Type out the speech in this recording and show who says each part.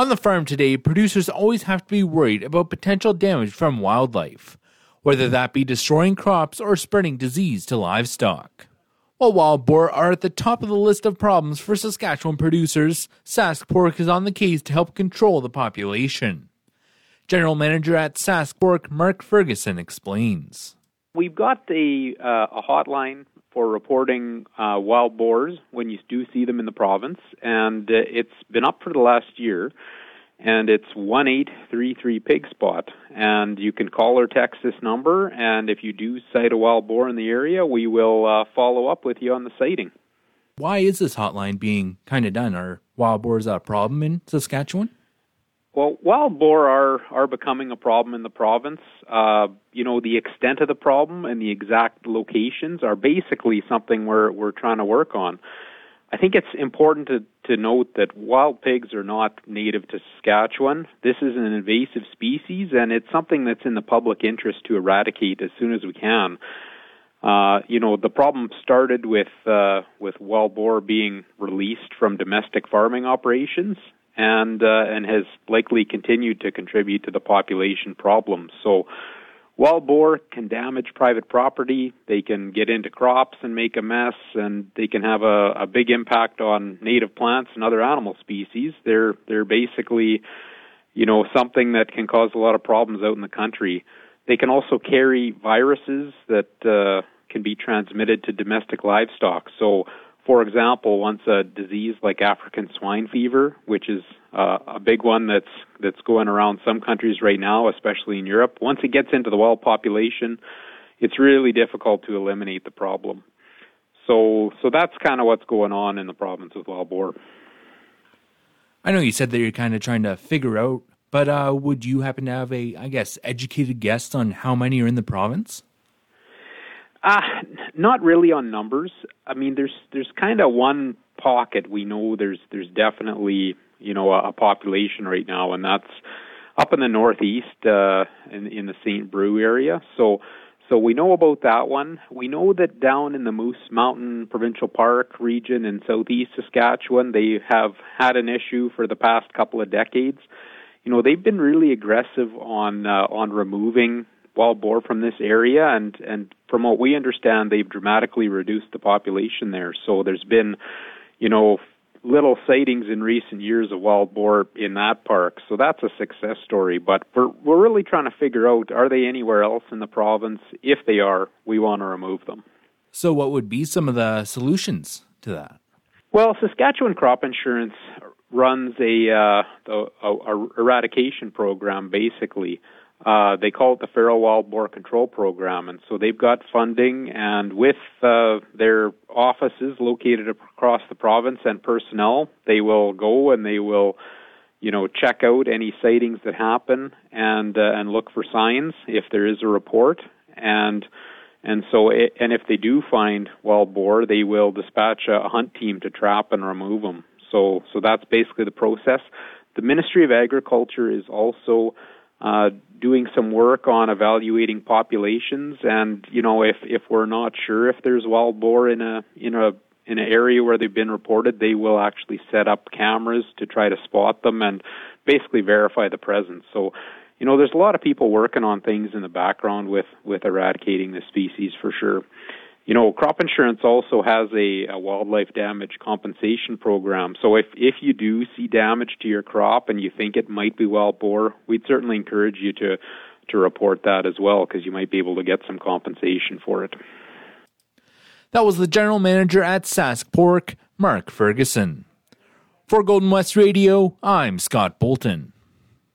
Speaker 1: On the farm today, producers always have to be worried about potential damage from wildlife, whether that be destroying crops or spreading disease to livestock. While wild boar are at the top of the list of problems for Saskatchewan producers, Sask Pork is on the case to help control the population. General Manager at Sask Pork, Mark Ferguson, explains.
Speaker 2: We've got a, uh, a hotline for reporting uh, wild boars when you do see them in the province, and uh, it's been up for the last year. And it's one eight three three pig spot, and you can call or text this number. And if you do sight a wild boar in the area, we will uh, follow up with you on the sighting.
Speaker 1: Why is this hotline being kind of done? Are wild boars a problem in Saskatchewan?
Speaker 2: Well, wild boar are are becoming a problem in the province. Uh, you know, the extent of the problem and the exact locations are basically something we're we're trying to work on. I think it's important to to note that wild pigs are not native to Saskatchewan. This is an invasive species, and it's something that's in the public interest to eradicate as soon as we can. Uh, you know, the problem started with uh, with wild boar being released from domestic farming operations, and uh, and has likely continued to contribute to the population problem. So, wild boar can damage private property. They can get into crops and make a mess, and they can have a, a big impact on native plants and other animal species. They're they're basically, you know, something that can cause a lot of problems out in the country. They can also carry viruses that uh, can be transmitted to domestic livestock. So for example, once a disease like African swine fever, which is uh, a big one that's that's going around some countries right now, especially in Europe, once it gets into the wild population, it's really difficult to eliminate the problem. So, so that's kind of what's going on in the province with wild boar.
Speaker 1: I know you said that you're kind of trying to figure out, but uh, would you happen to have a, I guess, educated guess on how many are in the province?
Speaker 2: Uh, not really on numbers. I mean, there's there's kind of one pocket we know there's there's definitely you know a, a population right now, and that's up in the northeast uh, in in the St. Brieux area. So so we know about that one. We know that down in the Moose Mountain Provincial Park region in southeast Saskatchewan, they have had an issue for the past couple of decades. You know, they've been really aggressive on uh, on removing wild boar from this area, and and from what we understand, they've dramatically reduced the population there. So there's been, you know, little sightings in recent years of wild boar in that park. So that's a success story. But we're we're really trying to figure out are they anywhere else in the province? If they are, we want to remove them.
Speaker 1: So what would be some of the solutions to that?
Speaker 2: Well, Saskatchewan Crop Insurance runs a, uh, a, a eradication program basically uh, they call it the Feral Wild Boar Control Program, and so they've got funding, and with uh, their offices located across the province and personnel, they will go and they will, you know, check out any sightings that happen and uh, and look for signs if there is a report, and and so it, and if they do find wild boar, they will dispatch a hunt team to trap and remove them. So so that's basically the process. The Ministry of Agriculture is also uh, doing some work on evaluating populations. And you know if if we're not sure if there's wild boar in a in a in an area where they've been reported they will actually set up cameras to try to spot them and basically verify the presence. So you know there's a lot of people working on things in the background with with eradicating the species for sure you know, crop insurance also has a, a, wildlife damage compensation program. So if if you do see damage to your crop and you think it might be wild boar, we'd certainly encourage you to to report that as well because you might be able to get some compensation for it.
Speaker 1: That was the general manager at Sask Pork, Mark Ferguson. For Golden West Radio, I'm Scott Bolton.